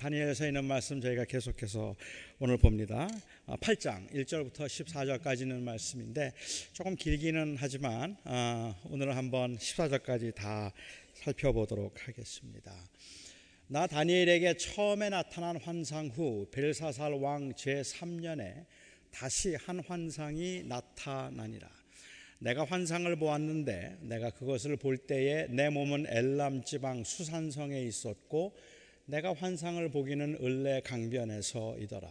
다니엘서 있는 말씀 저희가 계속해서 오늘 봅니다. 8장 아, 1절부터 14절까지 는 말씀인데 조금 길기는 하지만 아, 오늘은 한번 14절까지 다 살펴보도록 하겠습니다. 나 다니엘에게 처음에 나타난 환상 후 벨사살 왕 제3년에 다시 한 환상이 나타나니라. 내가 환상을 보았는데 내가 그것을 볼 때에 내 몸은 엘람 지방 수산성에 있었고 내가 환상을 보기는 을레 강변에서이더라.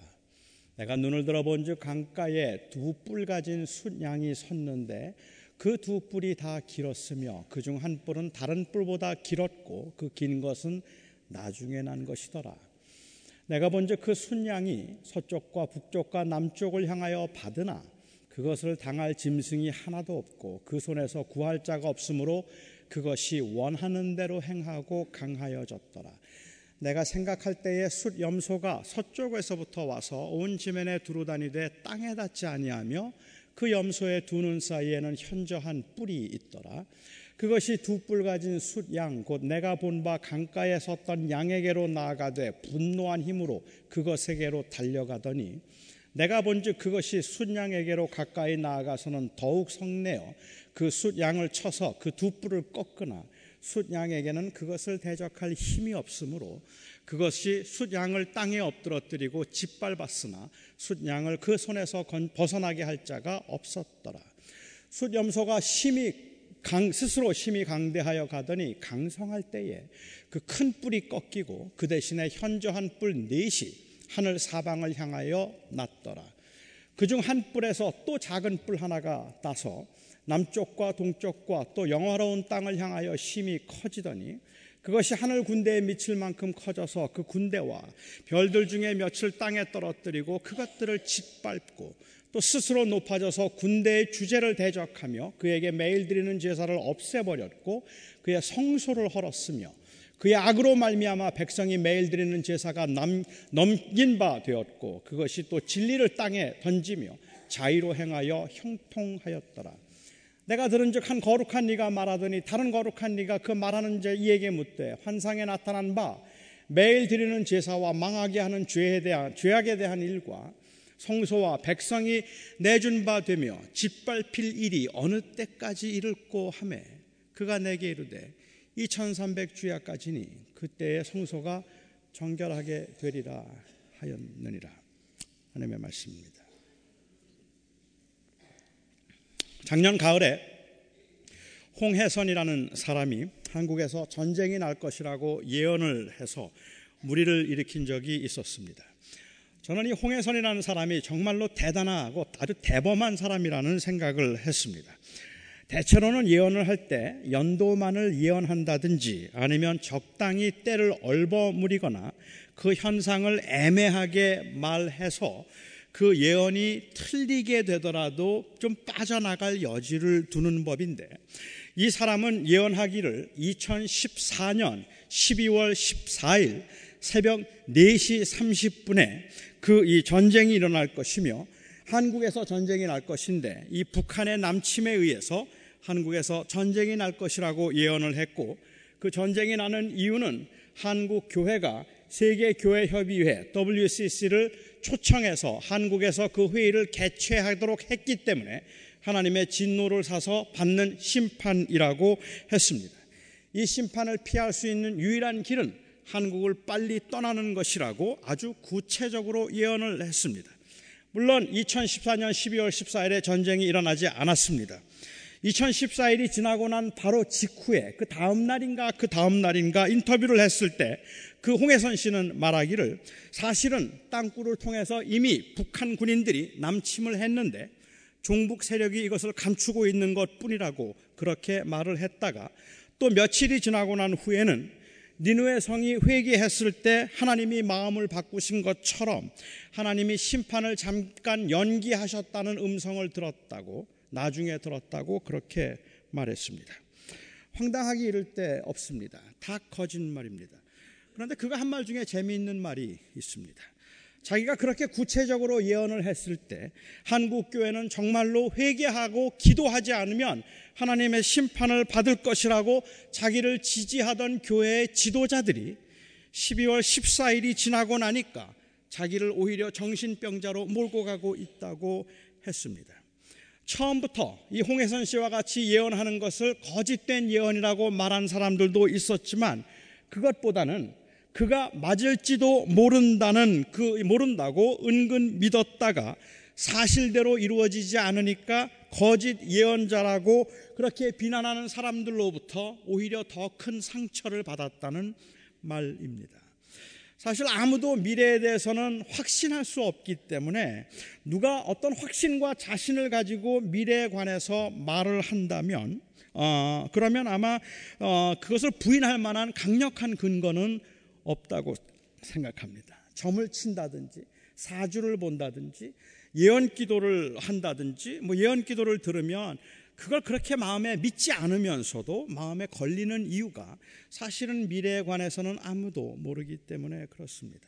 내가 눈을 들어본즉 강가에 두 뿔 가진 숫양이 섰는데 그 두 뿔이 다 길었으며 그 중 한 뿔은 다른 뿔보다 길었고 그 긴 것은 나중에 난 것이더라. 내가 본즉 그 순양이 서쪽과 북쪽과 남쪽을 향하여 받으나 그것을 당할 짐승이 하나도 없고 그 손에서 구할 자가 없으므로 그것이 원하는 대로 행하고 강하여졌더라. 내가 생각할 때에 숫 염소가 서쪽에서부터 와서 온 지면에 두루다니되 땅에 닿지 아니하며 그 염소의 두 눈 사이에는 현저한 뿔이 있더라. 그것이 두 뿔 가진 숫양 곧 내가 본 바 강가에 섰던 양에게로 나아가되 분노한 힘으로 그것에게로 달려가더니 내가 본즉 그것이 숫양에게로 가까이 나아가서는 더욱 성내어 그 숫양을 쳐서 그 두 뿔을 꺾으나 숫양에게는 그것을 대적할 힘이 없으므로 그것이 숫양을 땅에 엎드러뜨리고 짓밟았으나 숫양을 그 손에서 벗어나게 할 자가 없었더라. 숫염소가 심히 강, 스스로 심히 강대하여 가더니 강성할 때에 그 큰 뿔이 꺾이고 그 대신에 현저한 뿔 넷이 하늘 사방을 향하여 났더라. 그중 한 뿔에서 또 작은 뿔 하나가 따서 남쪽과 동쪽과 또 영화로운 땅을 향하여 심히 커지더니 그것이 하늘 군대에 미칠 만큼 커져서 그 군대와 별들 중에 며칠 땅에 떨어뜨리고 그것들을 짓밟고 또 스스로 높아져서 군대의 주제를 대적하며 그에게 매일 드리는 제사를 없애버렸고 그의 성소를 헐었으며 그의 악으로 말미암아 백성이 매일 드리는 제사가 남, 넘긴 바 되었고 그것이 또 진리를 땅에 던지며 자의로 행하여 형통하였더라. 내가 들은 즉 한 거룩한 네가 말하더니 다른 거룩한 네가 그 말하는 자 이에게 묻되 환상에 나타난 바 매일 드리는 제사와 망하게 하는 죄에 대한 죄악에 대한 일과 성소와 백성이 내준 바 되며 짓밟힐 일이 어느 때까지 이를고 하매 그가 내게 이르되 2300 주야까지니 그때의 성소가 정결하게 되리라 하였느니라 하나님의 말씀입니다. 작년 가을에 홍혜선이라는 사람이 한국에서 전쟁이 날 것이라고 예언을 해서 무리를 일으킨 적이 있었습니다. 저는 이 홍혜선이라는 사람이 정말로 대단하고 아주 대범한 사람이라는 생각을 했습니다. 대체로는 예언을 할 때 연도만을 예언한다든지 아니면 적당히 때를 얼버무리거나 그 현상을 애매하게 말해서 그 예언이 틀리게 되더라도 좀 빠져나갈 여지를 두는 법인데 이 사람은 예언하기를 2014년 12월 14일 새벽 4시 30분에 그 이 전쟁이 일어날 것이며 한국에서 전쟁이 날 것인데 이 북한의 남침에 의해서 한국에서 전쟁이 날 것이라고 예언을 했고 그 전쟁이 나는 이유는 한국 교회가 세계교회협의회 WCC를 초청해서 한국에서 그 회의를 개최하도록 했기 때문에 하나님의 진노를 사서 받는 심판이라고 했습니다. 이 심판을 피할 수 있는 유일한 길은 한국을 빨리 떠나는 것이라고 아주 구체적으로 예언을 했습니다. 물론 2014년 12월 14일에 전쟁이 일어나지 않았습니다. 2014일이 지나고 난 바로 직후에 그 다음 날인가 그 다음 날인가 인터뷰를 했을 때 그 홍혜선 씨는 말하기를 사실은 땅굴을 통해서 이미 북한 군인들이 남침을 했는데 종북 세력이 이것을 감추고 있는 것 뿐이라고 그렇게 말을 했다가 또 며칠이 지나고 난 후에는 니누의 성이 회개했을 때 하나님이 마음을 바꾸신 것처럼 하나님이 심판을 잠깐 연기하셨다는 음성을 들었다고 나중에 들었다고 그렇게 말했습니다. 황당하기 이를 데 없습니다. 다 거짓말입니다. 그런데 그가 한 말 중에 재미있는 말이 있습니다. 자기가 그렇게 구체적으로 예언을 했을 때 한국 교회는 정말로 회개하고 기도하지 않으면 하나님의 심판을 받을 것이라고 자기를 지지하던 교회의 지도자들이 12월 14일이 지나고 나니까 자기를 오히려 정신병자로 몰고 가고 있다고 했습니다. 처음부터 이 홍혜선 씨와 같이 예언하는 것을 거짓된 예언이라고 말한 사람들도 있었지만 그것보다는 그가 맞을지도 모른다는 그 모른다고 은근 믿었다가 사실대로 이루어지지 않으니까 거짓 예언자라고 그렇게 비난하는 사람들로부터 오히려 더 큰 상처를 받았다는 말입니다. 사실 아무도 미래에 대해서는 확신할 수 없기 때문에 누가 어떤 확신과 자신을 가지고 미래에 관해서 말을 한다면 어, 그러면 아마 어, 그것을 부인할 만한 강력한 근거는 없다고 생각합니다. 점을 친다든지 사주를 본다든지 예언 기도를 한다든지 뭐 예언 기도를 들으면 그걸 그렇게 마음에 믿지 않으면서도 마음에 걸리는 이유가 사실은 미래에 관해서는 아무도 모르기 때문에 그렇습니다.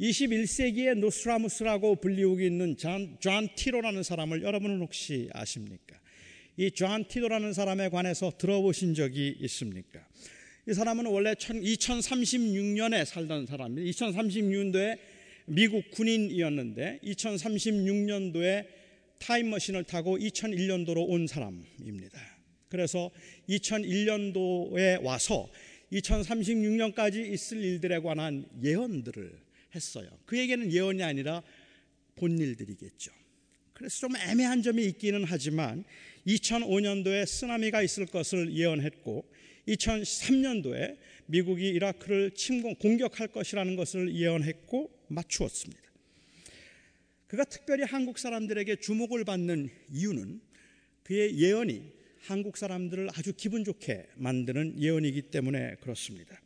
21세기의 노스트라다무스라고 불리우고 있는 존, 존 티토라는 사람을 여러분은 혹시 아십니까? 이 존 티토라는 사람에 관해서 들어보신 적이 있습니까? 이 사람은 원래 2036년에 살던 사람입니다. 2036년도에 미국 군인이었는데 2036년도에 타임머신을 타고 2001년도로 온 사람입니다. 그래서 2001년도에 와서 2036년까지 있을 일들에 관한 예언들을 했어요. 그에게는 예언이 아니라 본 일들이겠죠. 그래서 좀 애매한 점이 있기는 하지만 2005년도에 쓰나미가 있을 것을 예언했고 2003년도에 미국이 이라크를 침공 공격할 것이라는 것을 예언했고 맞추었습니다. 그가 특별히 한국 사람들에게 주목을 받는 이유는 그의 예언이 한국 사람들을 아주 기분 좋게 만드는 예언이기 때문에 그렇습니다.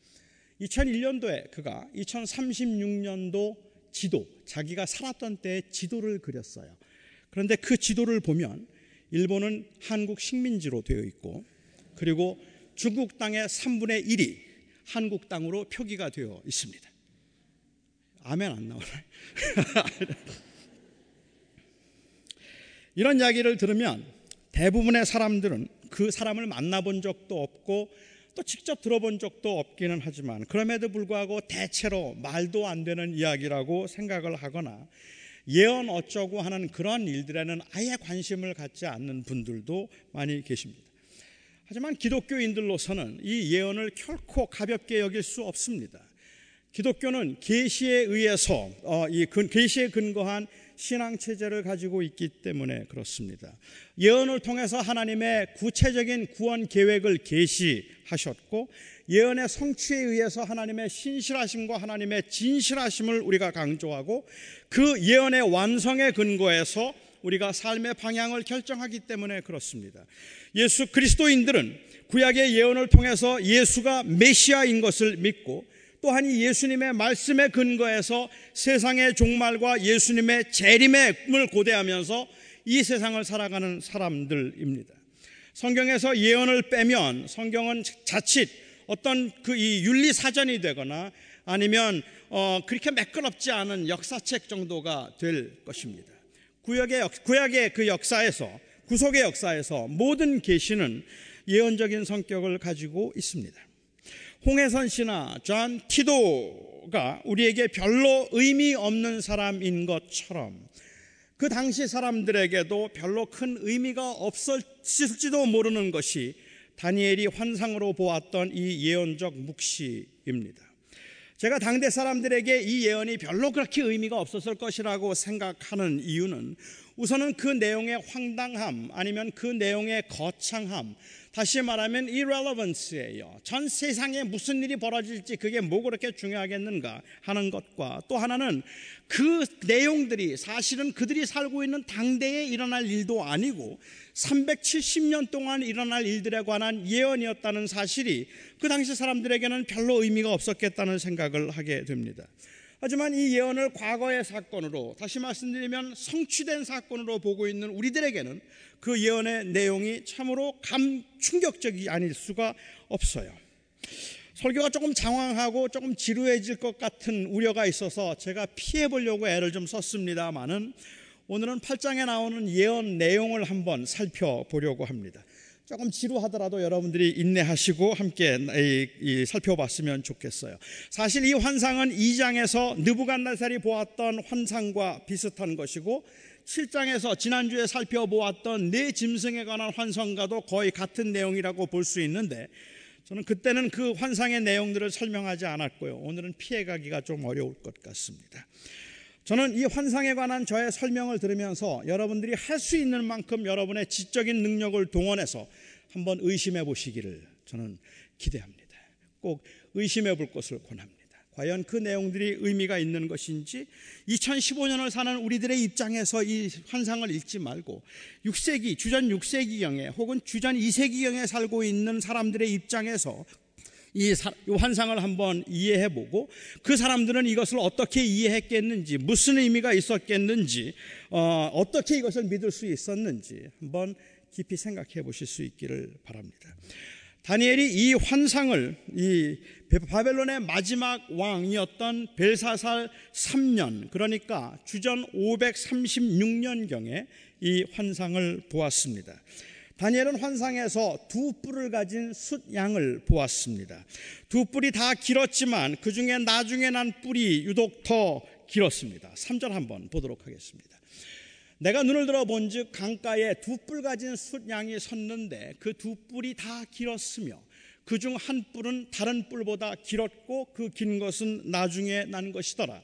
2001년도에 그가 2036년도 지도, 자기가 살았던 때의 지도를 그렸어요. 그런데 그 지도를 보면 일본은 한국 식민지로 되어 있고 그리고 중국 땅의 3분의 1이 한국 땅으로 표기가 되어 있습니다. 아멘 안 나오네. 이런 이야기를 들으면 대부분의 사람들은 그 사람을 만나본 적도 없고 또 직접 들어본 적도 없기는 하지만 그럼에도 불구하고 대체로 말도 안 되는 이야기라고 생각을 하거나 예언 어쩌고 하는 그런 일들에는 아예 관심을 갖지 않는 분들도 많이 계십니다. 하지만 기독교인들로서는 이 예언을 결코 가볍게 여길 수 없습니다. 기독교는 계시에 의해서 어, 이 계시에 근거한 신앙 체제를 가지고 있기 때문에 그렇습니다. 예언을 통해서 하나님의 구체적인 구원 계획을 계시하셨고 예언의 성취에 의해서 하나님의 신실하심과 하나님의 진실하심을 우리가 강조하고 그 예언의 완성에 근거해서 우리가 삶의 방향을 결정하기 때문에 그렇습니다. 예수 그리스도인들은 구약의 예언을 통해서 예수가 메시아인 것을 믿고 또한 이 예수님의 말씀에 근거해서 세상의 종말과 예수님의 재림을 고대하면서 이 세상을 살아가는 사람들입니다. 성경에서 예언을 빼면 성경은 자칫 어떤 그 이 윤리 사전이 되거나 아니면 어 그렇게 매끄럽지 않은 역사책 정도가 될 것입니다. 구약의 역, 구약의 그 역사에서 구속의 역사에서 모든 계시는 예언적인 성격을 가지고 있습니다. 홍해선 씨나 존 티토가 우리에게 별로 의미 없는 사람인 것처럼 그 당시 사람들에게도 별로 큰 의미가 없을지도 모르는 것이 다니엘이 환상으로 보았던 이 예언적 묵시입니다. 제가 당대 사람들에게 이 예언이 별로 그렇게 의미가 없었을 것이라고 생각하는 이유는 우선은 그 내용의 황당함 아니면 그 내용의 거창함 다시 말하면 irrelevance예요. 전 세상에 무슨 일이 벌어질지 그게 뭐 그렇게 중요하겠는가 하는 것과 또 하나는 그 내용들이 사실은 그들이 살고 있는 당대에 일어날 일도 아니고 370년 동안 일어날 일들에 관한 예언이었다는 사실이 그 당시 사람들에게는 별로 의미가 없었겠다는 생각을 하게 됩니다. 하지만 이 예언을 과거의 사건으로 다시 말씀드리면 성취된 사건으로 보고 있는 우리들에게는 그 예언의 내용이 참으로 감 충격적이 아닐 수가 없어요. 설교가 조금 장황하고 조금 지루해질 것 같은 우려가 있어서 제가 피해 보려고 애를 좀 썼습니다만은 오늘은 8장에 나오는 예언 내용을 한번 살펴보려고 합니다. 조금 지루하더라도 여러분들이 인내하시고 함께 살펴봤으면 좋겠어요. 사실 이 환상은 2장에서 느부갓네살이 보았던 환상과 비슷한 것이고 7장에서 지난주에 살펴보았던 네 짐승에 관한 환상과도 거의 같은 내용이라고 볼 수 있는데 저는 그때는 그 환상의 내용들을 설명하지 않았고요. 오늘은 피해가기가 좀 어려울 것 같습니다. 저는 이 환상에 관한 저의 설명을 들으면서 여러분들이 할 수 있는 만큼 여러분의 지적인 능력을 동원해서 한번 의심해 보시기를 저는 기대합니다. 꼭 의심해 볼 것을 권합니다. 과연 그 내용들이 의미가 있는 것인지 2015년을 사는 우리들의 입장에서 이 환상을 읽지 말고 6세기, 주전 6세기경에 혹은 주전 2세기경에 살고 있는 사람들의 입장에서 이 환상을 한번 이해해 보고 그 사람들은 이것을 어떻게 이해했겠는지 무슨 의미가 있었겠는지 어, 떻게 이것을 믿을 수 있었는지 한번 깊이 생각해 보실 수 있기를 바랍니다. 다니엘이 이 환상을 이 바벨론의 마지막 왕이었던 벨사살 3년 그러니까 주전 536년경에 이 환상을 보았습니다. 다니엘은 환상에서 두 뿔을 가진 숫양을 보았습니다. 두 뿔이 다 길었지만 그 중에 나중에 난 뿔이 유독 더 길었습니다. 3절 한번 보도록 하겠습니다. 내가 눈을 들어 본 즉 강가에 두 뿔 가진 숫양이 섰는데 그 두 뿔이 다 길었으며 그 중 한 뿔은 다른 뿔보다 길었고 그 긴 것은 나중에 난 것이더라.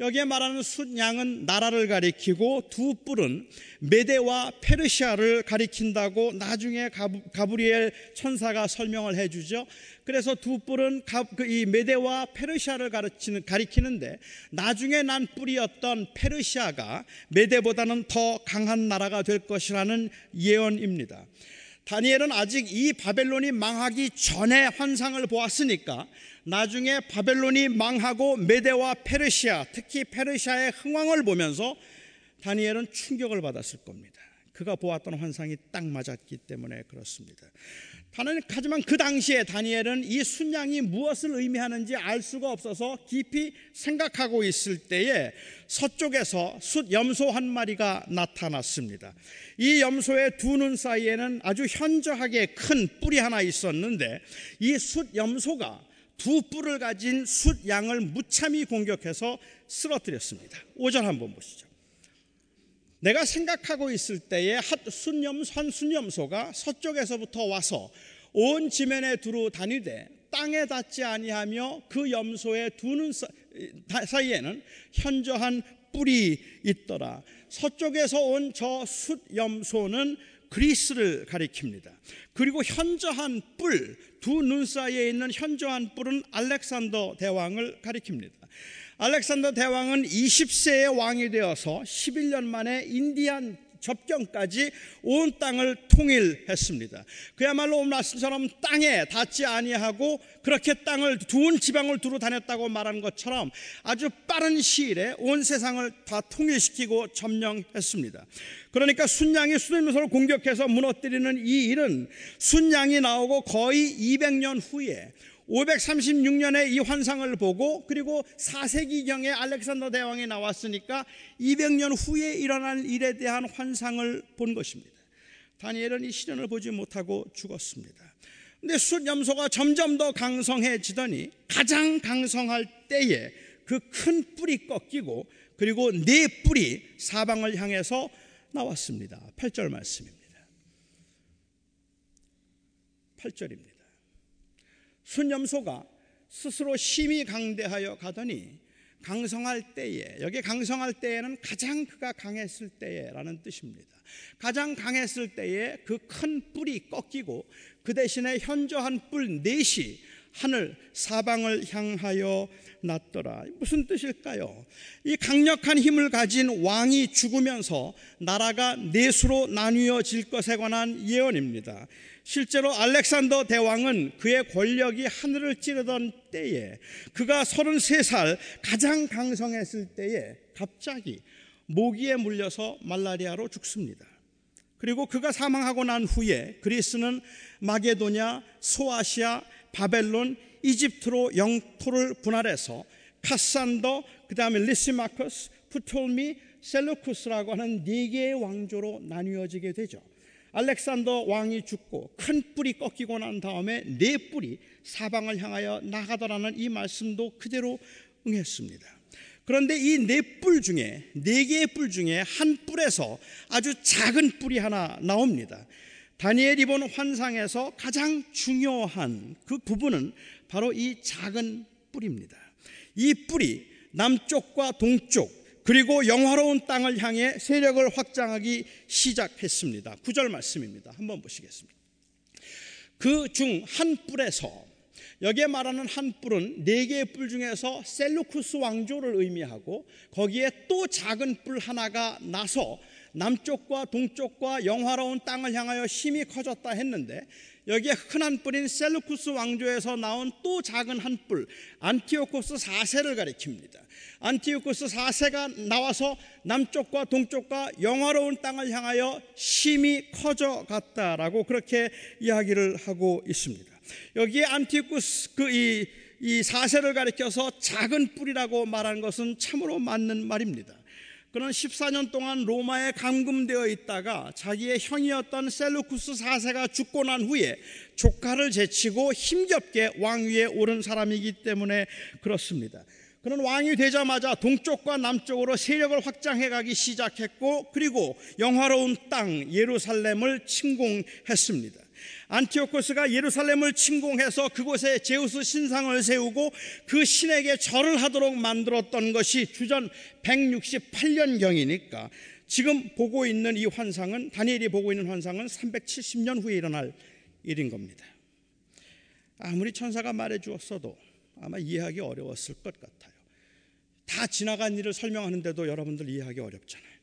여기에 말하는 숫양은 나라를 가리키고 두 뿔은 메데와 페르시아를 가리킨다고 나중에 가브리엘 천사가 설명을 해주죠. 그래서 두 뿔은 그이 메데와 페르시아를 가리키는데 나중에 난 뿔이었던 페르시아가 메데보다는 더 강한 나라가 될 것이라는 예언입니다. 다니엘은 아직 이 바벨론이 망하기 전에 환상을 보았으니까 나중에 바벨론이 망하고 메데와 페르시아, 특히 페르시아의 흥왕을 보면서 다니엘은 충격을 받았을 겁니다. 그가 보았던 환상이 딱 맞았기 때문에 그렇습니다. 하지만 그 당시에 다니엘은 이 순양이 무엇을 의미하는지 알 수가 없어서 깊이 생각하고 있을 때에 서쪽에서 숫 염소 한 마리가 나타났습니다. 이 염소의 두 눈 사이에는 아주 현저하게 큰 뿔이 하나 있었는데 이숫 염소가 두 뿔을 가진 숫 양을 무참히 공격해서 쓰러뜨렸습니다. 5절 한번 보시죠. 내가 생각하고 있을 때에 한 순염소가 서쪽에서부터 와서 온 지면에 두루 다니되 땅에 닿지 아니하며 그 염소의 두눈 사이에는 현저한 뿔이 있더라. 서쪽에서 온 저 숫염소는 그리스를 가리킵니다. 그리고 현저한 뿔, 두 눈 사이에 있는 현저한 뿔은 알렉산더 대왕을 가리킵니다. 알렉산더 대왕은 20세의 왕이 되어서 11년 만에 인디안 접경까지 온 땅을 통일했습니다. 그야말로 오늘 말씀처럼 땅에 닿지 아니하고 그렇게 땅을 두온 지방을 두루 다녔다고 말하는 것처럼 아주 빠른 시일에 온 세상을 다 통일시키고 점령했습니다. 그러니까 순양이 수도면서를 공격해서 무너뜨리는 이 일은 순양이 나오고 거의 200년 후에 536년에 이 환상을 보고 그리고 4세기경에 알렉산더 대왕이 나왔으니까 200년 후에 일어난 일에 대한 환상을 본 것입니다. 다니엘은 이 시련을 보지 못하고 죽었습니다. 근데 숫염소가 점점 더 강성해지더니 가장 강성할 때에 그 큰 뿔이 꺾이고 그리고 네 뿔이 사방을 향해서 나왔습니다. 8절 말씀입니다. 8절입니다. 순염소가 스스로 심히 강대하여 가더니 강성할 때에 여기 강성할 때에는 가장 그가 강했을 때에라는 뜻입니다. 가장 강했을 때에 그 큰 뿔이 꺾이고 그 대신에 현저한 뿔 넷이 하늘 사방을 향하여 났더라. 무슨 뜻일까요? 이 강력한 힘을 가진 왕이 죽으면서 나라가 넷으로 나뉘어질 것에 관한 예언입니다. 실제로 알렉산더 대왕은 그의 권력이 하늘을 찌르던 때에 그가 33살 가장 강성했을 때에 갑자기 모기에 물려서 말라리아로 죽습니다. 그리고 그가 사망하고 난 후에 그리스는 마게도냐, 소아시아, 바벨론, 이집트로 영토를 분할해서 카산더, 그 다음에 리시마커스, 푸톨미, 셀루쿠스라고 하는 네 개의 왕조로 나뉘어지게 되죠. 알렉산더 왕이 죽고 큰 뿔이 꺾이고 난 다음에 네 뿔이 사방을 향하여 나가더라는 이 말씀도 그대로 응했습니다. 그런데 이 네 뿔 중에 네 개의 뿔 중에 한 뿔에서 아주 작은 뿔이 하나 나옵니다. 다니엘이 본 환상에서 가장 중요한 그 부분은 바로 이 작은 뿔입니다. 이 뿔이 남쪽과 동쪽 그리고 영화로운 땅을 향해 세력을 확장하기 시작했습니다. 구절 말씀입니다. 한번 보시겠습니다. 그 중 한 뿔에서 여기에 말하는 한 뿔은 네 개의 뿔 중에서 셀루쿠스 왕조를 의미하고 거기에 또 작은 뿔 하나가 나서 남쪽과 동쪽과 영화로운 땅을 향하여 힘이 커졌다 했는데 여기에 한 뿔인 셀루쿠스 왕조에서 나온 또 작은 한 뿔, 안티오코스 4세를 가리킵니다. 안티오코스 4세가 나와서 남쪽과 동쪽과 영화로운 땅을 향하여 힘이 커져 갔다라고 그렇게 이야기를 하고 있습니다. 여기에 안티오코스 그 이 이 4세를 가리켜서 작은 뿔이라고 말하는 것은 참으로 맞는 말입니다. 그는 14년 동안 로마에 감금되어 있다가 자기의 형이었던 셀루쿠스 4세가 죽고 난 후에 조카를 제치고 힘겹게 왕위에 오른 사람이기 때문에 그렇습니다. 그는 왕이 되자마자 동쪽과 남쪽으로 세력을 확장해 가기 시작했고 그리고 영화로운 땅 예루살렘을 침공했습니다. 안티오코스가 예루살렘을 침공해서 그곳에 제우스 신상을 세우고 그 신에게 절을 하도록 만들었던 것이 주전 168년경이니까 지금 보고 있는 이 환상은 다니엘이 보고 있는 환상은 370년 후에 일어날 일인 겁니다. 아무리 천사가 말해 주었어도 아마 이해하기 어려웠을 것 같아요. 다 지나간 일을 설명하는데도 여러분들 이해하기 어렵잖아요.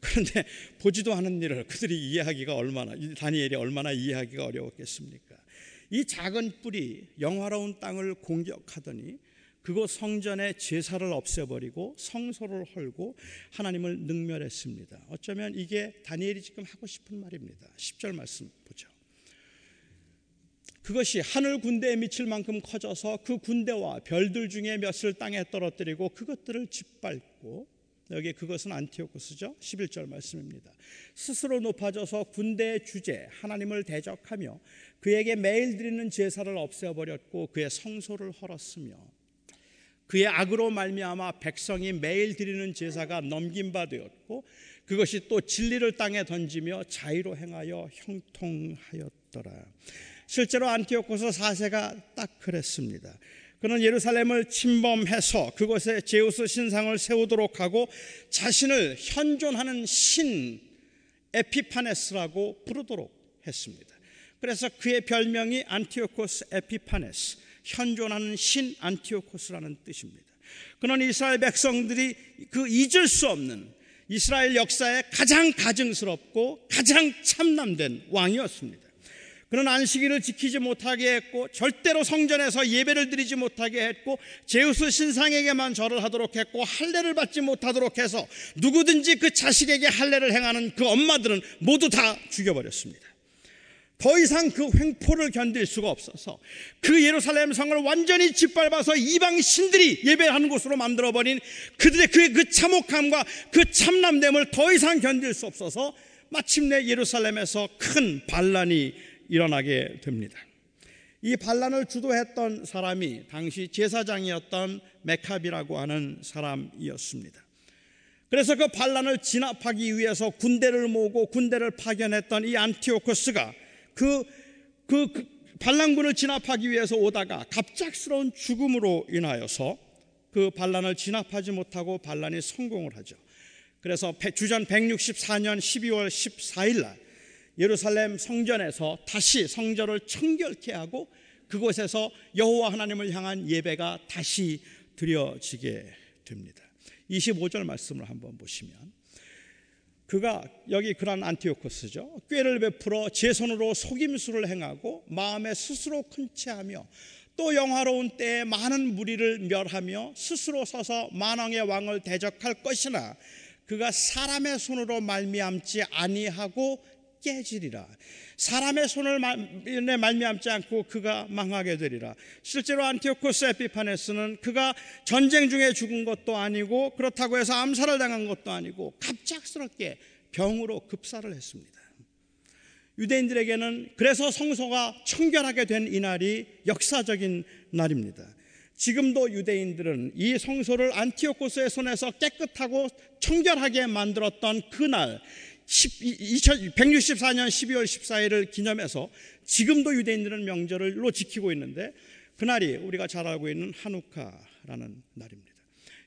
그런데 보지도 않은 일을 그들이 이해하기가 얼마나 다니엘이 얼마나 이해하기가 어려웠겠습니까? 이 작은 뿔이 영화로운 땅을 공격하더니 그곳 성전의 제사를 없애버리고 성소를 헐고 하나님을 능멸했습니다. 어쩌면 이게 다니엘이 지금 하고 싶은 말입니다. 10절 말씀 보죠. 그것이 하늘 군대에 미칠 만큼 커져서 그 군대와 별들 중에 몇을 땅에 떨어뜨리고 그것들을 짓밟고 여기 그것은 안티오코스죠. 11절 말씀입니다. 스스로 높아져서 군대의 주제 하나님을 대적하며 그에게 매일 드리는 제사를 없애 버렸고 그의 성소를 헐었으며 그의 악으로 말미암아 백성이 매일 드리는 제사가 넘긴 바 되었고 그것이 또 진리를 땅에 던지며 자의로 행하여 형통하였더라. 실제로 안티오코스 4세가 딱 그랬습니다. 그는 예루살렘을 침범해서 그곳에 제우스 신상을 세우도록 하고 자신을 현존하는 신 에피파네스라고 부르도록 했습니다. 그래서 그의 별명이 안티오코스 에피파네스, 현존하는 신 안티오코스라는 뜻입니다. 그는 이스라엘 백성들이 그 잊을 수 없는 이스라엘 역사에 가장 가증스럽고 가장 참남된 왕이었습니다. 그는 안식일을 지키지 못하게 했고 절대로 성전에서 예배를 드리지 못하게 했고 제우스 신상에게만 절을 하도록 했고 할례를 받지 못하도록 해서 누구든지 그 자식에게 할례를 행하는 그 엄마들은 모두 다 죽여버렸습니다. 더 이상 그 횡포를 견딜 수가 없어서 그 예루살렘 성을 완전히 짓밟아서 이방 신들이 예배하는 곳으로 만들어버린 그들의 그, 그 참혹함과 그 참남됨을 더 이상 견딜 수 없어서 마침내 예루살렘에서 큰 반란이 일어나게 됩니다. 이 반란을 주도했던 사람이 당시 제사장이었던 메카비라고 하는 사람이었습니다. 그래서 그 반란을 진압하기 위해서 군대를 모으고 군대를 파견했던 이 안티오코스가 그, 그, 그 반란군을 진압하기 위해서 오다가 갑작스러운 죽음으로 인하여서 그 반란을 진압하지 못하고 반란이 성공을 하죠. 그래서 주전 164년 12월 14일 날 예루살렘 성전에서 다시 성전을 청결케 하고 그곳에서 여호와 하나님을 향한 예배가 다시 드려지게 됩니다. 25절 말씀을 한번 보시면 그가 여기 그런 안티오코스죠. 꾀를 베풀어 제 손으로 속임수를 행하고 마음에 스스로 큰 채하며 또 영화로운 때에 많은 무리를 멸하며 스스로 서서 만왕의 왕을 대적할 것이나 그가 사람의 손으로 말미암지 아니하고 깨지리라. 사람의 손을 말미암지 않고 그가 망하게 되리라. 실제로 안티오코스 에피파네스는 그가 전쟁 중에 죽은 것도 아니고 그렇다고 해서 암살을 당한 것도 아니고 갑작스럽게 병으로 급사를 했습니다. 유대인들에게는 그래서 성소가 청결하게 된 이날이 역사적인 날입니다. 지금도 유대인들은 이 성소를 안티오코스의 손에서 깨끗하고 청결하게 만들었던 그날 164년 12월 14일을 기념해서 지금도 유대인들은 명절로 지키고 있는데 그날이 우리가 잘 알고 있는 한우카라는 날입니다.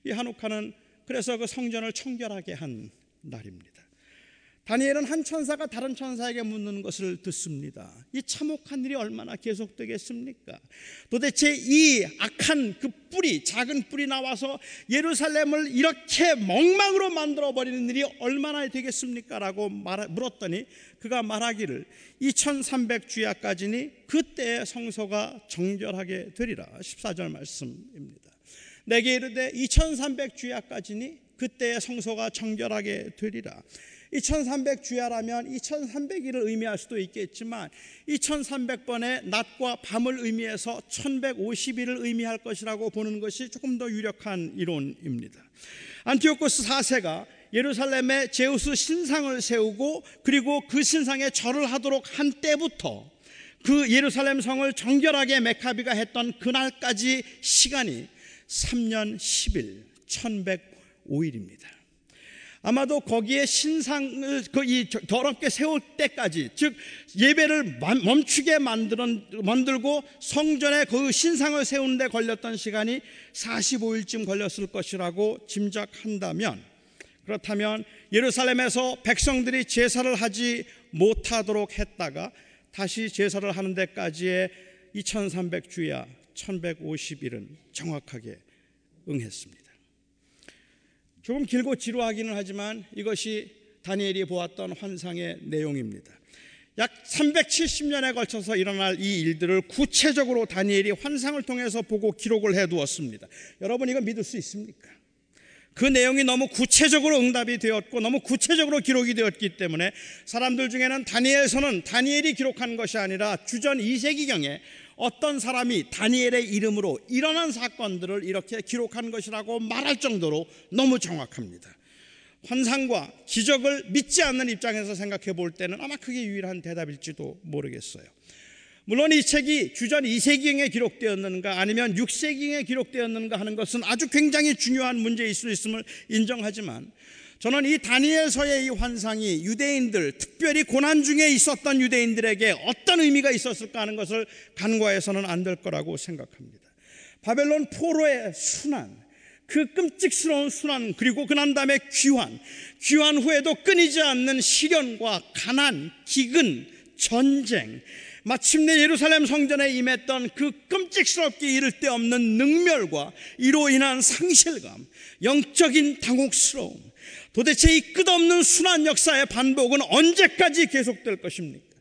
이 한우카는 그래서 그 성전을 청결하게 한 날입니다. 다니엘은 한 천사가 다른 천사에게 묻는 것을 듣습니다. 이 참혹한 일이 얼마나 계속되겠습니까? 도대체 이 악한 그 뿌리, 작은 뿌리 나와서 예루살렘을 이렇게 멍망으로 만들어버리는 일이 얼마나 되겠습니까? 라고 말, 물었더니 그가 말하기를 2300주야까지니 그때 성소가 정결하게 되리라. 14절 말씀입니다. 내게 이르되 2300주야까지니 그때의 성소가 정결하게 되리라. 2300주야라면 2300일을 의미할 수도 있겠지만 2300번의 낮과 밤을 의미해서 1150일을 의미할 것이라고 보는 것이 조금 더 유력한 이론입니다. 안티오코스 4세가 예루살렘에 제우스 신상을 세우고 그리고 그 신상에 절을 하도록 한 때부터 그 예루살렘 성을 정결하게 메카비가 했던 그날까지 시간이 3년 10일 1105일입니다. 아마도 거기에 신상을 이 더럽게 세울 때까지 즉 예배를 멈추게 만들고 성전에 그 신상을 세우는 데 걸렸던 시간이 45일쯤 걸렸을 것이라고 짐작한다면 그렇다면 예루살렘에서 백성들이 제사를 하지 못하도록 했다가 다시 제사를 하는 데까지의 2300주야 1150일은 정확하게 응했습니다. 조금 길고 지루하기는 하지만 이것이 다니엘이 보았던 환상의 내용입니다. 약 370년에 걸쳐서 일어날 이 일들을 구체적으로 다니엘이 환상을 통해서 보고 기록을 해 두었습니다. 여러분 이거 믿을 수 있습니까? 그 내용이 너무 구체적으로 응답이 되었고 너무 구체적으로 기록이 되었기 때문에 사람들 중에는 다니엘서는 다니엘이 기록한 것이 아니라 주전 2세기경에 어떤 사람이 다니엘의 이름으로 일어난 사건들을 이렇게 기록한 것이라고 말할 정도로 너무 정확합니다. 환상과 기적을 믿지 않는 입장에서 생각해 볼 때는 아마 그게 유일한 대답일지도 모르겠어요. 물론 이 책이 주전 2세기경에 기록되었는가 아니면 6세기경에 기록되었는가 하는 것은 아주 굉장히 중요한 문제일 수 있음을 인정하지만 저는 이 다니엘서의 이 환상이 유대인들, 특별히 고난 중에 있었던 유대인들에게 어떤 의미가 있었을까 하는 것을 간과해서는 안 될 거라고 생각합니다. 바벨론 포로의 순환, 그 끔찍스러운 순환, 그리고 그난 다음에 귀환, 귀환 후에도 끊이지 않는 시련과 가난, 기근, 전쟁, 마침내 예루살렘 성전에 임했던 그 끔찍스럽게 이를 데 없는 능멸과 이로 인한 상실감, 영적인 당혹스러움, 도대체 이 끝없는 순환 역사의 반복은 언제까지 계속될 것입니까?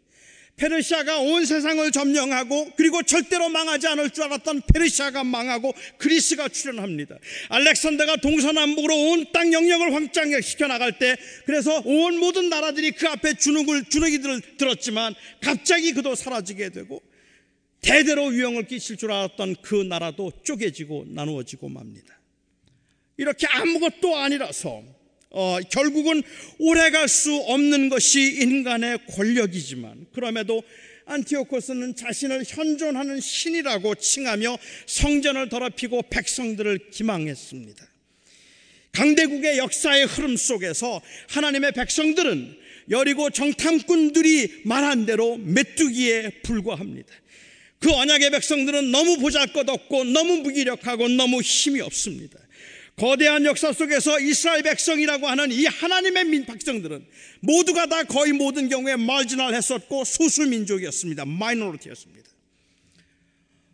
페르시아가 온 세상을 점령하고 그리고 절대로 망하지 않을 줄 알았던 페르시아가 망하고 그리스가 출현합니다. 알렉산더가 동서남북으로 온 땅 영역을 확장시켜 나갈 때 그래서 온 모든 나라들이 그 앞에 주눅을 주눅이들을 들었지만 갑자기 그도 사라지게 되고 대대로 위용을 끼칠 줄 알았던 그 나라도 쪼개지고 나누어지고 맙니다. 이렇게 아무것도 아니라서 어, 결국은 오래 갈 수 없는 것이 인간의 권력이지만 그럼에도 안티오코스는 자신을 현존하는 신이라고 칭하며 성전을 더럽히고 백성들을 기망했습니다. 강대국의 역사의 흐름 속에서 하나님의 백성들은 여리고 정탐꾼들이 말한 대로 메뚜기에 불과합니다. 그 언약의 백성들은 너무 보잘것없고 너무 무기력하고 너무 힘이 없습니다. 거대한 역사 속에서 이스라엘 백성이라고 하는 이 하나님의 백성들은 모두가 다 거의 모든 경우에 말지널 했었고 소수 민족이었습니다. 마이너리티였습니다.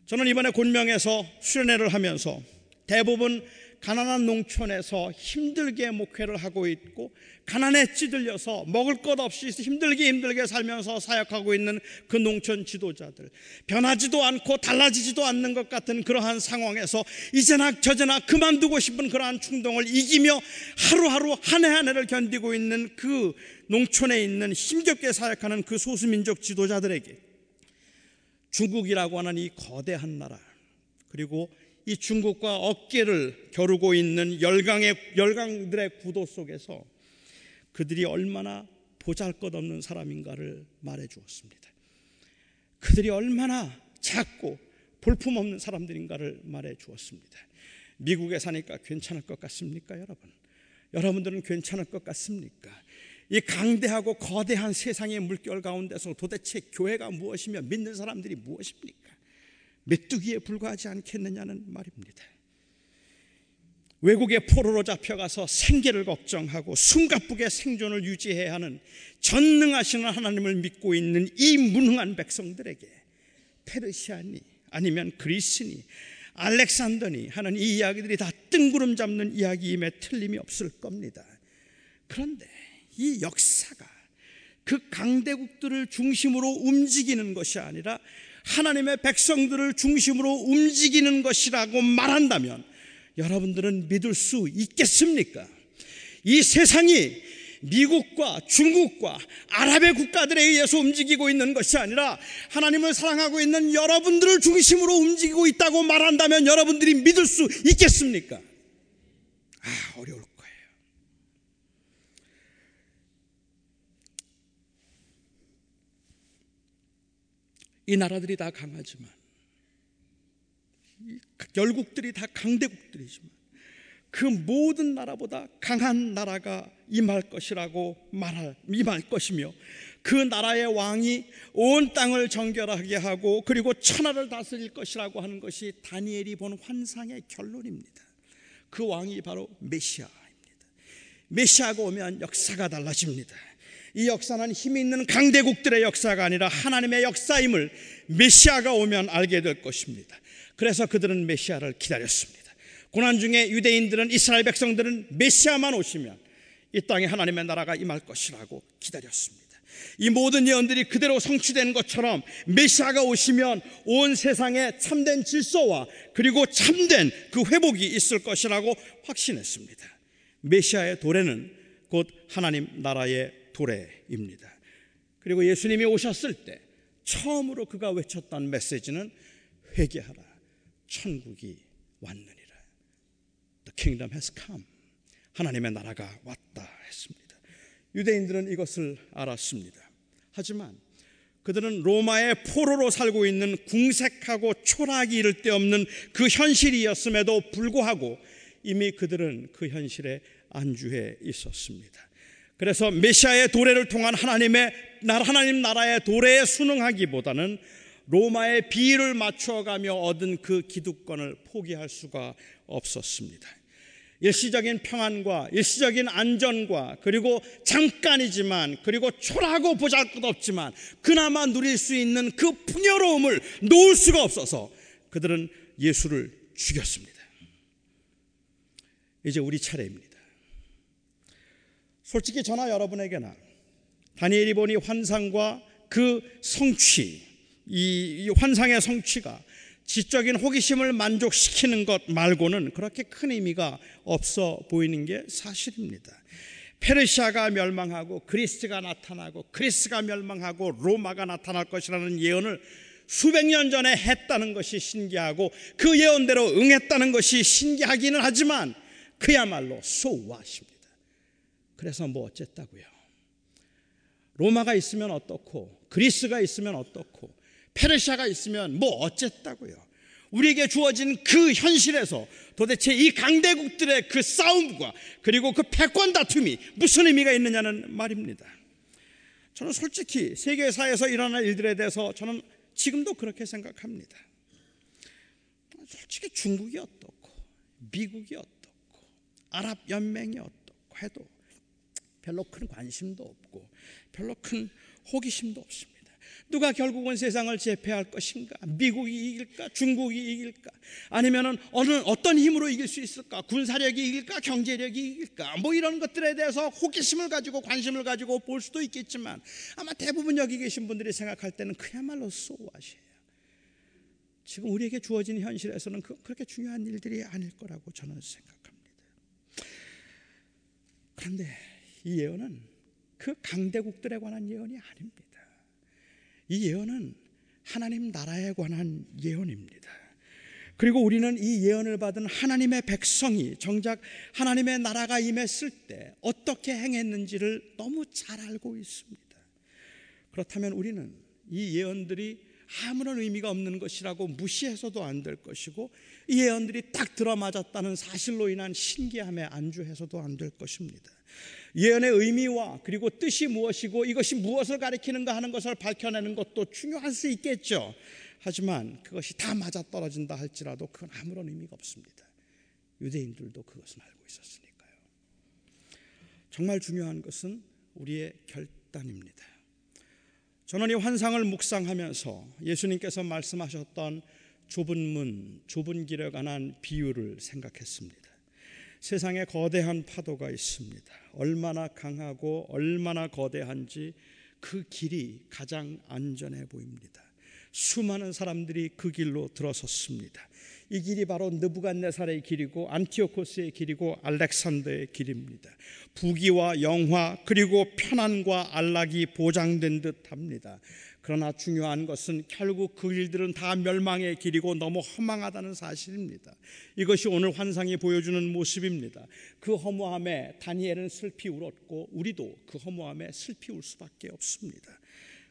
저는 이번에 곤명에서 수련회를 하면서 대부분 가난한 농촌에서 힘들게 목회를 하고 있고 가난에 찌들려서 먹을 것 없이 힘들게 힘들게 살면서 사역하고 있는 그 농촌 지도자들. 변하지도 않고 달라지지도 않는 것 같은 그러한 상황에서 이제나 저제나 그만두고 싶은 그러한 충동을 이기며 하루하루 한 해 한 해를 견디고 있는 그 농촌에 있는 힘겹게 사역하는 그 소수민족 지도자들에게 중국이라고 하는 이 거대한 나라 그리고 이 중국과 어깨를 겨루고 있는 열강의 열강들의 구도 속에서 그들이 얼마나 보잘것없는 사람인가를 말해 주었습니다. 그들이 얼마나 작고 볼품없는 사람들인가를 말해 주었습니다. 미국에 사니까 괜찮을 것 같습니까, 여러분? 여러분들은 괜찮을 것 같습니까? 이 강대하고 거대한 세상의 물결 가운데서 도대체 교회가 무엇이며 믿는 사람들이 무엇입니까? 메뚜기에 불과하지 않겠느냐는 말입니다. 외국의 포로로 잡혀가서 생계를 걱정하고 숨가쁘게 생존을 유지해야 하는 전능하시는 하나님을 믿고 있는 이 무능한 백성들에게 페르시아니 아니면 그리스니 알렉산더니 하는 이 이야기들이 다 뜬구름 잡는 이야기임에 틀림이 없을 겁니다. 그런데 이 역사가 그 강대국들을 중심으로 움직이는 것이 아니라 하나님의 백성들을 중심으로 움직이는 것이라고 말한다면 여러분들은 믿을 수 있겠습니까? 이 세상이 미국과 중국과 아랍의 국가들에 의해서 움직이고 있는 것이 아니라 하나님을 사랑하고 있는 여러분들을 중심으로 움직이고 있다고 말한다면 여러분들이 믿을 수 있겠습니까? 아, 어려울 거예요. 이 나라들이 다 강하지만 열국들이 다 강대국들이지만 그 모든 나라보다 강한 나라가 임할 것이라고 말할 임할 것이며 그 나라의 왕이 온 땅을 정결하게 하고 그리고 천하를 다스릴 것이라고 하는 것이 다니엘이 본 환상의 결론입니다. 그 왕이 바로 메시아입니다. 메시아가 오면 역사가 달라집니다. 이 역사는 힘이 있는 강대국들의 역사가 아니라 하나님의 역사임을 메시아가 오면 알게 될 것입니다. 그래서 그들은 메시아를 기다렸습니다. 고난 중에 유대인들은 이스라엘 백성들은 메시아만 오시면 이 땅에 하나님의 나라가 임할 것이라고 기다렸습니다. 이 모든 예언들이 그대로 성취된 것처럼 메시아가 오시면 온 세상에 참된 질서와 그리고 참된 그 회복이 있을 것이라고 확신했습니다. 메시아의 도래는 곧 하나님 나라의 도래입니다. 그리고 예수님이 오셨을 때 처음으로 그가 외쳤던 메시지는 회개하라. 천국이 왔느니라. The kingdom has come. 하나님의 나라가 왔다 했습니다. 유대인들은 이것을 알았습니다. 하지만 그들은 로마의 포로로 살고 있는 궁색하고 초라하기 이를 데 없는 그 현실이었음에도 불구하고 이미 그들은 그 현실에 안주해 있었습니다. 그래서 메시아의 도래를 통한 하나님의 하나님 나라의 도래에 순응하기보다는 로마의 비를 맞춰가며 얻은 그 기득권을 포기할 수가 없었습니다. 일시적인 평안과 일시적인 안전과 그리고 잠깐이지만 그리고 초라하고 보잘것없지만 그나마 누릴 수 있는 그 풍요로움을 놓을 수가 없어서 그들은 예수를 죽였습니다. 이제 우리 차례입니다. 솔직히 저나 여러분에게나 다니엘이 보니 환상과 그 성취, 이 환상의 성취가 지적인 호기심을 만족시키는 것 말고는 그렇게 큰 의미가 없어 보이는 게 사실입니다. 페르시아가 멸망하고 그리스가 나타나고 그리스가 멸망하고 로마가 나타날 것이라는 예언을 수백 년 전에 했다는 것이 신기하고 그 예언대로 응했다는 것이 신기하기는 하지만 그야말로 소와십니다. 그래서 뭐 어쨌다고요? 로마가 있으면 어떻고 그리스가 있으면 어떻고 페르시아가 있으면 뭐 어쨌다고요. 우리에게 주어진 그 현실에서 도대체 이 강대국들의 그 싸움과 그리고 그 패권 다툼이 무슨 의미가 있느냐는 말입니다. 저는 솔직히 세계사에서 일어날 일들에 대해서 저는 지금도 그렇게 생각합니다. 솔직히 중국이 어떻고 미국이 어떻고 아랍 연맹이 어떻고 해도 별로 큰 관심도 없고 별로 큰 호기심도 없습니다. 누가 결국은 세상을 제패할 것인가? 미국이 이길까? 중국이 이길까? 아니면은 어느 어떤 힘으로 이길 수 있을까? 군사력이 이길까? 경제력이 이길까? 뭐 이런 것들에 대해서 호기심을 가지고 관심을 가지고 볼 수도 있겠지만 아마 대부분 여기 계신 분들이 생각할 때는 그야말로 소아시에요. 지금 우리에게 주어진 현실에서는 그, 그렇게 중요한 일들이 아닐 거라고 저는 생각합니다. 그런데 이 예언은 그 강대국들에 관한 예언이 아닙니다. 이 예언은 하나님 나라에 관한 예언입니다. 그리고 우리는 이 예언을 받은 하나님의 백성이 정작 하나님의 나라가 임했을 때 어떻게 행했는지를 너무 잘 알고 있습니다. 그렇다면 우리는 이 예언들이 아무런 의미가 없는 것이라고 무시해서도 안 될 것이고 이 예언들이 딱 들어맞았다는 사실로 인한 신기함에 안주해서도 안 될 것입니다. 예언의 의미와 그리고 뜻이 무엇이고 이것이 무엇을 가리키는가 하는 것을 밝혀내는 것도 중요할 수 있겠죠. 하지만 그것이 다 맞아 떨어진다 할지라도 그건 아무런 의미가 없습니다. 유대인들도 그것은 알고 있었으니까요. 정말 중요한 것은 우리의 결단입니다. 저는 이 환상을 묵상하면서 예수님께서 말씀하셨던 좁은 문, 좁은 길에 관한 비유를 생각했습니다. 세상에 거대한 파도가 있습니다. 얼마나 강하고 얼마나 거대한지 그 길이 가장 안전해 보입니다. 수많은 사람들이 그 길로 들어섰습니다. 이 길이 바로 느부갓네살의 길이고 안티오코스의 길이고 알렉산더의 길입니다. 부귀와 영화 그리고 편안과 안락이 보장된 듯합니다. 그러나 중요한 것은 결국 그 일들은 다 멸망의 길이고 너무 허망하다는 사실입니다. 이것이 오늘 환상이 보여주는 모습입니다. 그 허무함에 다니엘은 슬피 울었고 우리도 그 허무함에 슬피 울 수밖에 없습니다.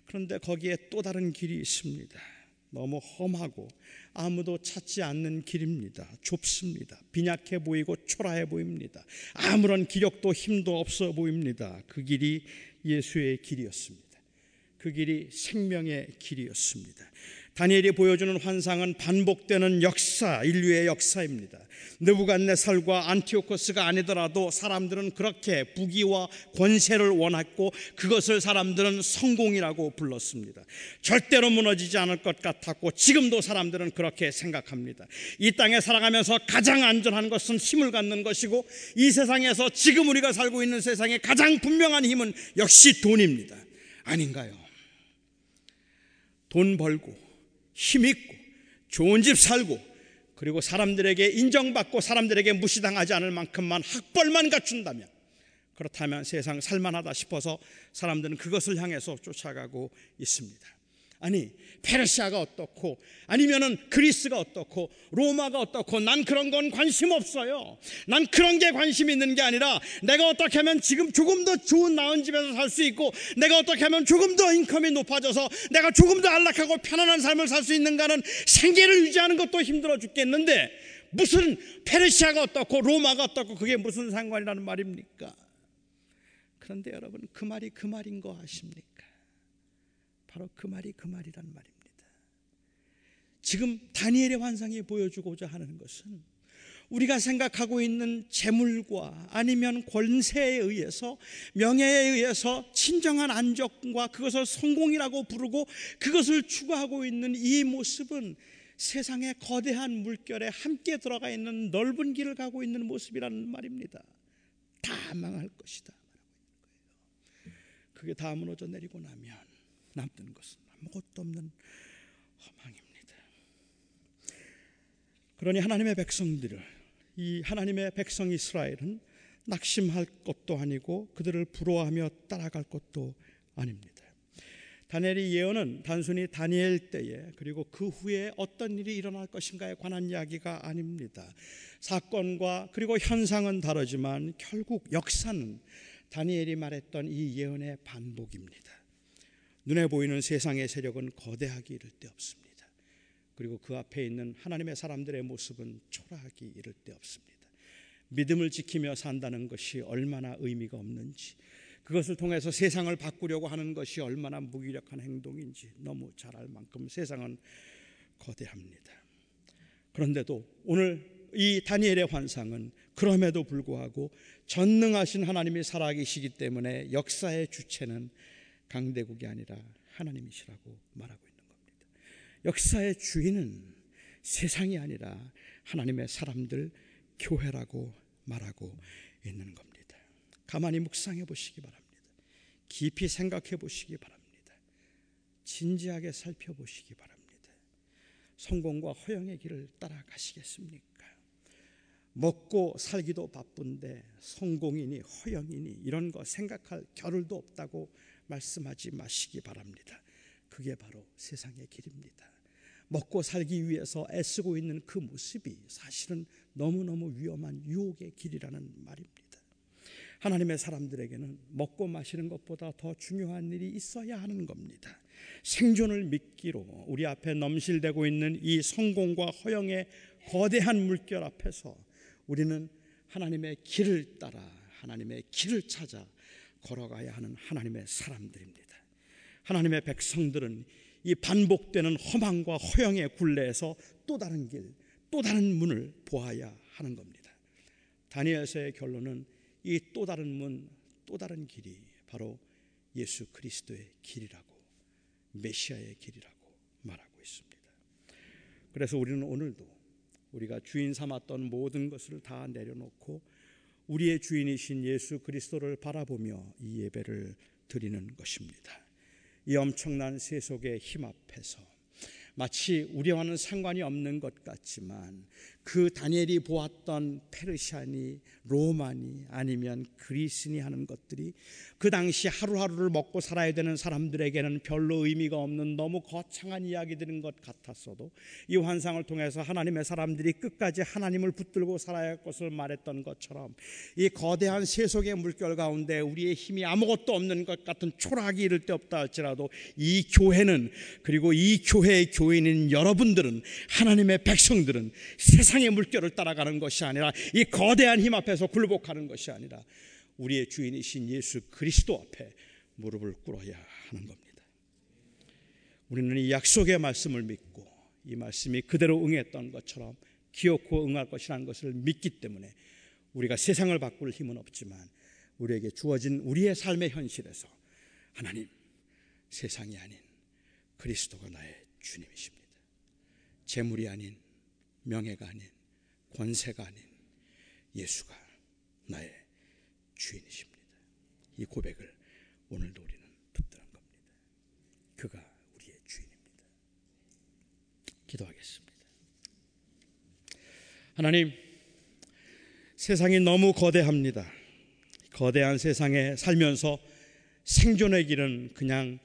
그런데 거기에 또 다른 길이 있습니다. 너무 험하고 아무도 찾지 않는 길입니다. 좁습니다. 빈약해 보이고 초라해 보입니다. 아무런 기력도 힘도 없어 보입니다. 그 길이 예수의 길이었습니다. 그 길이 생명의 길이었습니다. 다니엘이 보여주는 환상은 반복되는 역사, 인류의 역사입니다. 느부갓네살과 안티오코스가 아니더라도 사람들은 그렇게 부귀와 권세를 원했고 그것을 사람들은 성공이라고 불렀습니다. 절대로 무너지지 않을 것 같았고 지금도 사람들은 그렇게 생각합니다. 이 땅에 살아가면서 가장 안전한 것은 힘을 갖는 것이고 이 세상에서 지금 우리가 살고 있는 세상에 가장 분명한 힘은 역시 돈입니다. 아닌가요? 돈 벌고 힘 있고 좋은 집 살고 그리고 사람들에게 인정받고 사람들에게 무시당하지 않을 만큼만 학벌만 갖춘다면 그렇다면 세상 살만하다 싶어서 사람들은 그것을 향해서 쫓아가고 있습니다. 아니 페르시아가 어떻고 아니면은 그리스가 어떻고 로마가 어떻고 난 그런 건 관심 없어요. 난 그런 게 관심 있는 게 아니라 내가 어떻게 하면 지금 조금 더 좋은 나은 집에서 살 수 있고 내가 어떻게 하면 조금 더 인컴이 높아져서 내가 조금 더 안락하고 편안한 삶을 살 수 있는가는 생계를 유지하는 것도 힘들어 죽겠는데 무슨 페르시아가 어떻고 로마가 어떻고 그게 무슨 상관이라는 말입니까? 그런데 여러분 그 말이 그 말인 거 아십니까? 바로 그 말이 그 말이란 말입니다. 지금 다니엘의 환상이 보여주고자 하는 것은 우리가 생각하고 있는 재물과 아니면 권세에 의해서 명예에 의해서 친정한 안정과 그것을 성공이라고 부르고 그것을 추구하고 있는 이 모습은 세상의 거대한 물결에 함께 들어가 있는 넓은 길을 가고 있는 모습이라는 말입니다. 다 망할 것이다. 그게 다 무너져 내리고 나면 남는 것은 아무것도 없는 허망입니다. 그러니 하나님의 백성들을 이 하나님의 백성 이스라엘은 낙심할 것도 아니고 그들을 부러워하며 따라갈 것도 아닙니다. 다니엘의 예언은 단순히 다니엘 때에 그리고 그 후에 어떤 일이 일어날 것인가에 관한 이야기가 아닙니다. 사건과 그리고 현상은 다르지만 결국 역사는 다니엘이 말했던 이 예언의 반복입니다. 눈에 보이는 세상의 세력은 거대하기 이를 데 없습니다. 그리고 그 앞에 있는 하나님의 사람들의 모습은 초라하기 이를 데 없습니다. 믿음을 지키며 산다는 것이 얼마나 의미가 없는지, 그것을 통해서 세상을 바꾸려고 하는 것이 얼마나 무기력한 행동인지 너무 잘 알 만큼 세상은 거대합니다. 그런데도 오늘 이 다니엘의 환상은 그럼에도 불구하고 전능하신 하나님이 살아계시기 때문에 역사의 주체는 강대국이 아니라 하나님이시라고 말하고 있는 겁니다. 역사의 주인은 세상이 아니라 하나님의 사람들 교회라고 말하고 있는 겁니다. 가만히 묵상해 보시기 바랍니다. 깊이 생각해 보시기 바랍니다. 진지하게 살펴보시기 바랍니다. 성공과 허영의 길을 따라가시겠습니까? 먹고 살기도 바쁜데 성공이니 허영이니 이런 거 생각할 겨를도 없다고 말씀하지 마시기 바랍니다. 그게 바로 세상의 길입니다. 먹고 살기 위해서 애쓰고 있는 그 모습이 사실은 너무너무 위험한 유혹의 길이라는 말입니다. 하나님의 사람들에게는 먹고 마시는 것보다 더 중요한 일이 있어야 하는 겁니다. 생존을 믿기로 우리 앞에 넘실대고 있는 이 성공과 허영의 거대한 물결 앞에서 우리는 하나님의 길을 따라 하나님의 길을 찾아 걸어가야 하는 하나님의 사람들입니다. 하나님의 백성들은 이 반복되는 허망과 허영의 굴레에서 또 다른 길, 또 다른 문을 보아야 하는 겁니다. 다니엘서의 결론은 이 또 다른 문, 또 다른 길이 바로 예수 그리스도의 길이라고 메시아의 길이라고 말하고 있습니다. 그래서 우리는 오늘도 우리가 주인 삼았던 모든 것을 다 내려놓고 우리의 주인이신 예수 그리스도를 바라보며 이 예배를 드리는 것입니다. 이 엄청난 세속의 힘 앞에서 마치 우리와는 상관이 없는 것 같지만 그 다니엘이 보았던 페르시아니 로마니 아니면 그리스니 하는 것들이 그 당시 하루하루를 먹고 살아야 되는 사람들에게는 별로 의미가 없는 너무 거창한 이야기들인 것 같았어도 이 환상을 통해서 하나님의 사람들이 끝까지 하나님을 붙들고 살아야 할 것을 말했던 것처럼 이 거대한 세속의 물결 가운데 우리의 힘이 아무것도 없는 것 같은 초락이 이를 데 없다 할지라도 이 교회는 그리고 이 교회의 교인인 여러분들은 하나님의 백성들은 세상 세상의 물결을 따라가는 것이 아니라 이 거대한 힘 앞에서 굴복하는 것이 아니라 우리의 주인이신 예수 그리스도 앞에 무릎을 꿇어야 하는 겁니다. 우리는 이 약속의 말씀을 믿고 이 말씀이 그대로 응했던 것처럼 기어코 응할 것이라는 것을 믿기 때문에 우리가 세상을 바꿀 힘은 없지만 우리에게 주어진 우리의 삶의 현실에서 하나님 세상이 아닌 그리스도가 나의 주님이십니다. 재물이 아닌 명예가 아닌 권세가 아닌 예수가 나의 주인이십니다. 이 고백을 오늘도 우리는 붙드는 겁니다. 그가 우리의 주인입니다. 기도하겠습니다. 하나님, 세상이 너무 거대합니다. 거대한 세상에 살면서 생존의 길은 그냥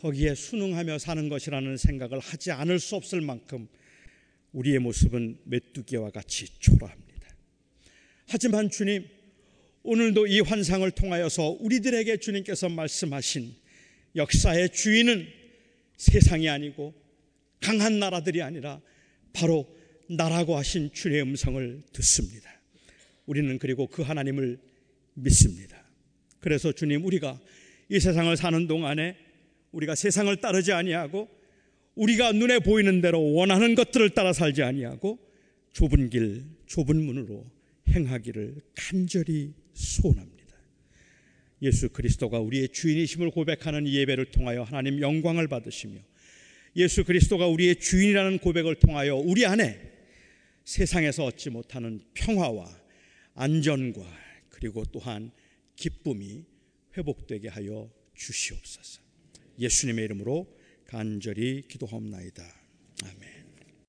거기에 순응하며 사는 것이라는 생각을 하지 않을 수 없을 만큼 우리의 모습은 메뚜기와 같이 초라합니다. 하지만 주님, 오늘도 이 환상을 통하여서 우리들에게 주님께서 말씀하신 역사의 주인은 세상이 아니고 강한 나라들이 아니라 바로 나라고 하신 주의 음성을 듣습니다. 우리는 그리고 그 하나님을 믿습니다. 그래서 주님 우리가 이 세상을 사는 동안에 우리가 세상을 따르지 아니하고 우리가 눈에 보이는 대로 원하는 것들을 따라 살지 아니하고 좁은 길, 좁은 문으로 행하기를 간절히 소원합니다. 예수 그리스도가 우리의 주인이심을 고백하는 예배를 통하여 하나님 영광을 받으시며 예수 그리스도가 우리의 주인이라는 고백을 통하여 우리 안에 세상에서 얻지 못하는 평화와 안전과 그리고 또한 기쁨이 회복되게 하여 주시옵소서. 예수님의 이름으로 간절히 기도하옵나이다. 아멘.